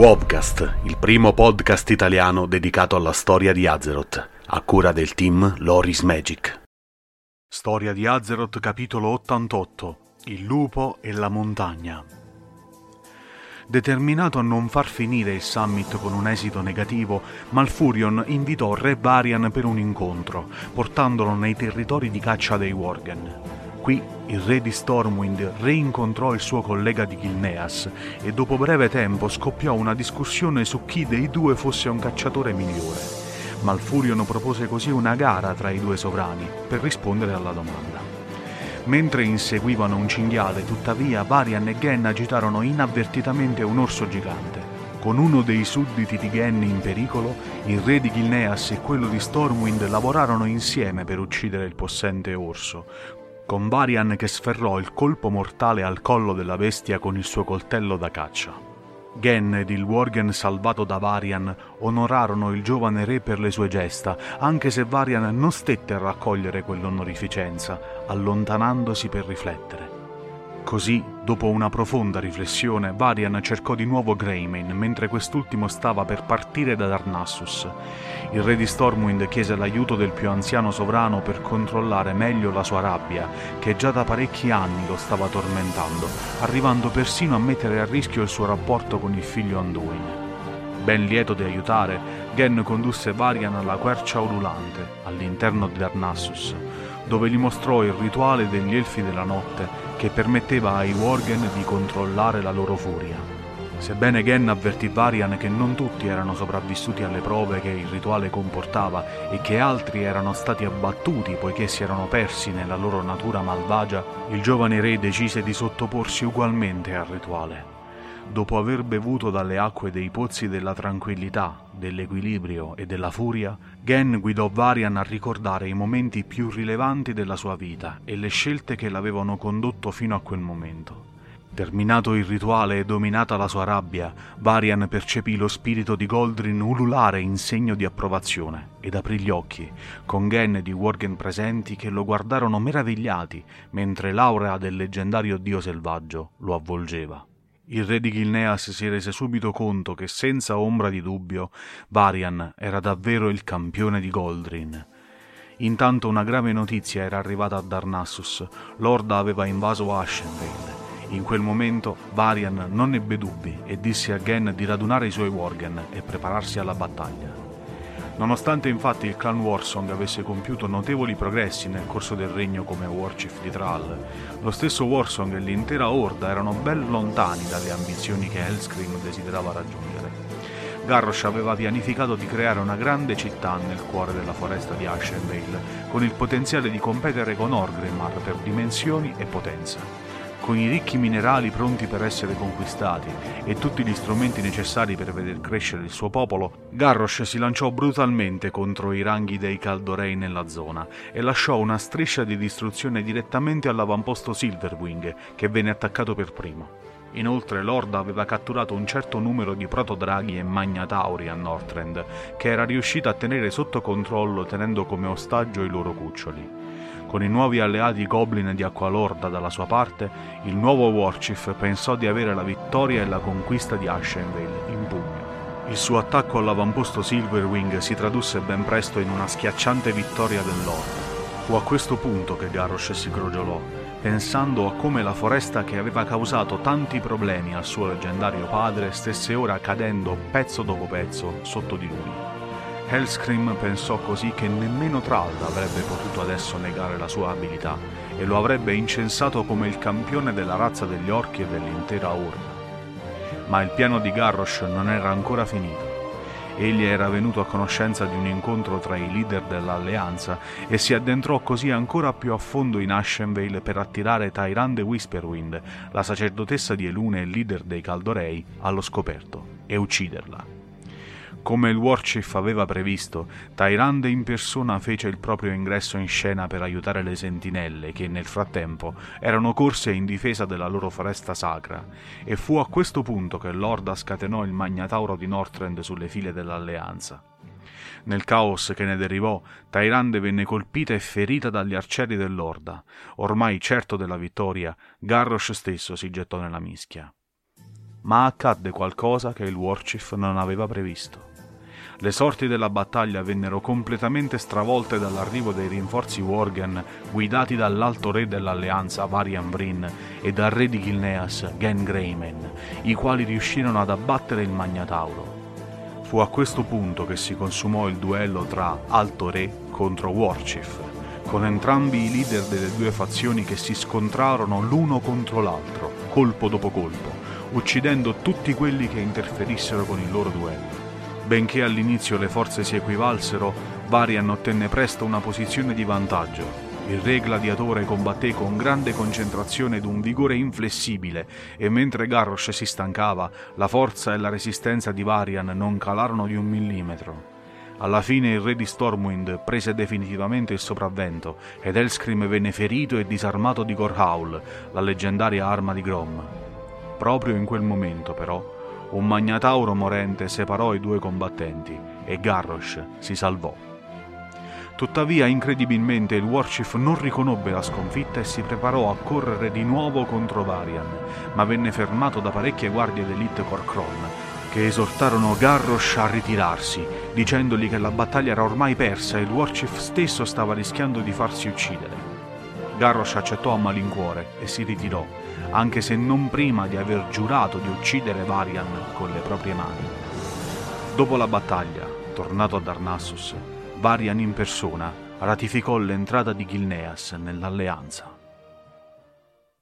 Wobcast, il primo podcast italiano dedicato alla storia di Azeroth, a cura del team Loris Magic. Storia di Azeroth capitolo 88 Il lupo e la montagna. Determinato a non far finire il summit con un esito negativo, Malfurion invitò Re Varian per un incontro, portandolo nei territori di caccia dei Worgen. Qui il re di Stormwind reincontrò il suo collega di Gilneas e dopo breve tempo scoppiò una discussione su chi dei due fosse un cacciatore migliore. Malfurion propose così una gara tra i due sovrani per rispondere alla domanda. Mentre inseguivano un cinghiale, tuttavia, Varian e Gen agitarono inavvertitamente un orso gigante. Con uno dei sudditi di Gen in pericolo, il re di Gilneas e quello di Stormwind lavorarono insieme per uccidere il possente orso, con Varian che sferrò il colpo mortale al collo della bestia con il suo coltello da caccia. Gen ed il Worgen salvato da Varian onorarono il giovane re per le sue gesta, anche se Varian non stette a raccogliere quell'onorificenza, allontanandosi per riflettere. Così, dopo una profonda riflessione, Varian cercò di nuovo Greymane mentre quest'ultimo stava per partire da Darnassus. Il re di Stormwind chiese l'aiuto del più anziano sovrano per controllare meglio la sua rabbia, che già da parecchi anni lo stava tormentando, arrivando persino a mettere a rischio il suo rapporto con il figlio Anduin. Ben lieto di aiutare, Gen condusse Varian alla quercia ululante, all'interno di Darnassus, dove gli mostrò il rituale degli Elfi della Notte che permetteva ai Worgen di controllare la loro furia. Sebbene Gen avvertì Varian che non tutti erano sopravvissuti alle prove che il rituale comportava e che altri erano stati abbattuti poiché si erano persi nella loro natura malvagia, il giovane re decise di sottoporsi ugualmente al rituale dopo aver bevuto dalle acque dei pozzi della tranquillità, dell'equilibrio e della furia, Gen guidò Varian a ricordare i momenti più rilevanti della sua vita e le scelte che l'avevano condotto fino a quel momento. Terminato il rituale e dominata la sua rabbia, Varian percepì lo spirito di Goldrin ululare in segno di approvazione ed aprì gli occhi, con Gen ed i Worgen presenti che lo guardarono meravigliati mentre l'aura del leggendario dio selvaggio lo avvolgeva. Il re di Gilneas si rese subito conto che senza ombra di dubbio Varian era davvero il campione di Goldrin. Intanto una grave notizia era arrivata a Darnassus. L'Orda aveva invaso Ashenvale. In quel momento Varian non ebbe dubbi e disse a Gen di radunare i suoi Worgen e prepararsi alla battaglia. Nonostante infatti il clan Warsong avesse compiuto notevoli progressi nel corso del regno come Warchief di Thrall, lo stesso Warsong e l'intera Orda erano ben lontani dalle ambizioni che Hellscream desiderava raggiungere. Garrosh aveva pianificato di creare una grande città nel cuore della foresta di Ashenvale, con il potenziale di competere con Orgrimmar per dimensioni e potenza con i ricchi minerali pronti per essere conquistati e tutti gli strumenti necessari per veder crescere il suo popolo, Garrosh si lanciò brutalmente contro i ranghi dei Caldorei nella zona e lasciò una striscia di distruzione direttamente all'avamposto Silverwing, che venne attaccato per primo. Inoltre Lord aveva catturato un certo numero di protodraghi e magnatauri a Northrend, che era riuscito a tenere sotto controllo tenendo come ostaggio i loro cuccioli. Con i nuovi alleati Goblin di Acqualorda dalla sua parte, il nuovo Warchief pensò di avere la vittoria e la conquista di Ashenvale in pugno. Il suo attacco all'avamposto Silverwing si tradusse ben presto in una schiacciante vittoria del Lord. Fu a questo punto che Garrosh si crogiolò, pensando a come la foresta che aveva causato tanti problemi al suo leggendario padre stesse ora cadendo pezzo dopo pezzo sotto di lui. Hellscream pensò così che nemmeno Trald avrebbe potuto adesso negare la sua abilità e lo avrebbe incensato come il campione della razza degli orchi e dell'intera Orda. Ma il piano di Garrosh non era ancora finito. Egli era venuto a conoscenza di un incontro tra i leader dell'alleanza e si addentrò così ancora più a fondo in Ashenvale per attirare Tyrande Whisperwind, la sacerdotessa di Elune e leader dei Caldorei, allo scoperto e ucciderla. Come il Warchief aveva previsto, Tyrande in persona fece il proprio ingresso in scena per aiutare le sentinelle che nel frattempo erano corse in difesa della loro foresta sacra, e fu a questo punto che Lorda scatenò il Magnatauro di Northrend sulle file dell'alleanza. Nel caos che ne derivò, Tyrande venne colpita e ferita dagli arcieri dell'Orda. Ormai certo della vittoria, Garrosh stesso si gettò nella mischia. Ma accadde qualcosa che il Warchief non aveva previsto. Le sorti della battaglia vennero completamente stravolte dall'arrivo dei rinforzi Worgen guidati dall'alto re dell'alleanza Varian Brin e dal re di Gilneas Gen Greyman, i quali riuscirono ad abbattere il Magnatauro. Fu a questo punto che si consumò il duello tra Alto Re contro Warchief, con entrambi i leader delle due fazioni che si scontrarono l'uno contro l'altro, colpo dopo colpo, uccidendo tutti quelli che interferissero con il loro duello. Benché all'inizio le forze si equivalsero, Varian ottenne presto una posizione di vantaggio. Il re gladiatore combatté con grande concentrazione ed un vigore inflessibile, e mentre Garrosh si stancava, la forza e la resistenza di Varian non calarono di un millimetro. Alla fine il re di Stormwind prese definitivamente il sopravvento ed Elscrim venne ferito e disarmato di Gorhaul, la leggendaria arma di Grom. Proprio in quel momento, però, un magnatauro morente separò i due combattenti e Garrosh si salvò. Tuttavia, incredibilmente, il Warchief non riconobbe la sconfitta e si preparò a correre di nuovo contro Varian, ma venne fermato da parecchie guardie d'elite Corcron, che esortarono Garrosh a ritirarsi, dicendogli che la battaglia era ormai persa e il Warchief stesso stava rischiando di farsi uccidere. Garrosh accettò a malincuore e si ritirò, anche se non prima di aver giurato di uccidere Varian con le proprie mani. Dopo la battaglia, tornato a Darnassus, Varian in persona ratificò l'entrata di Gilneas nell'alleanza.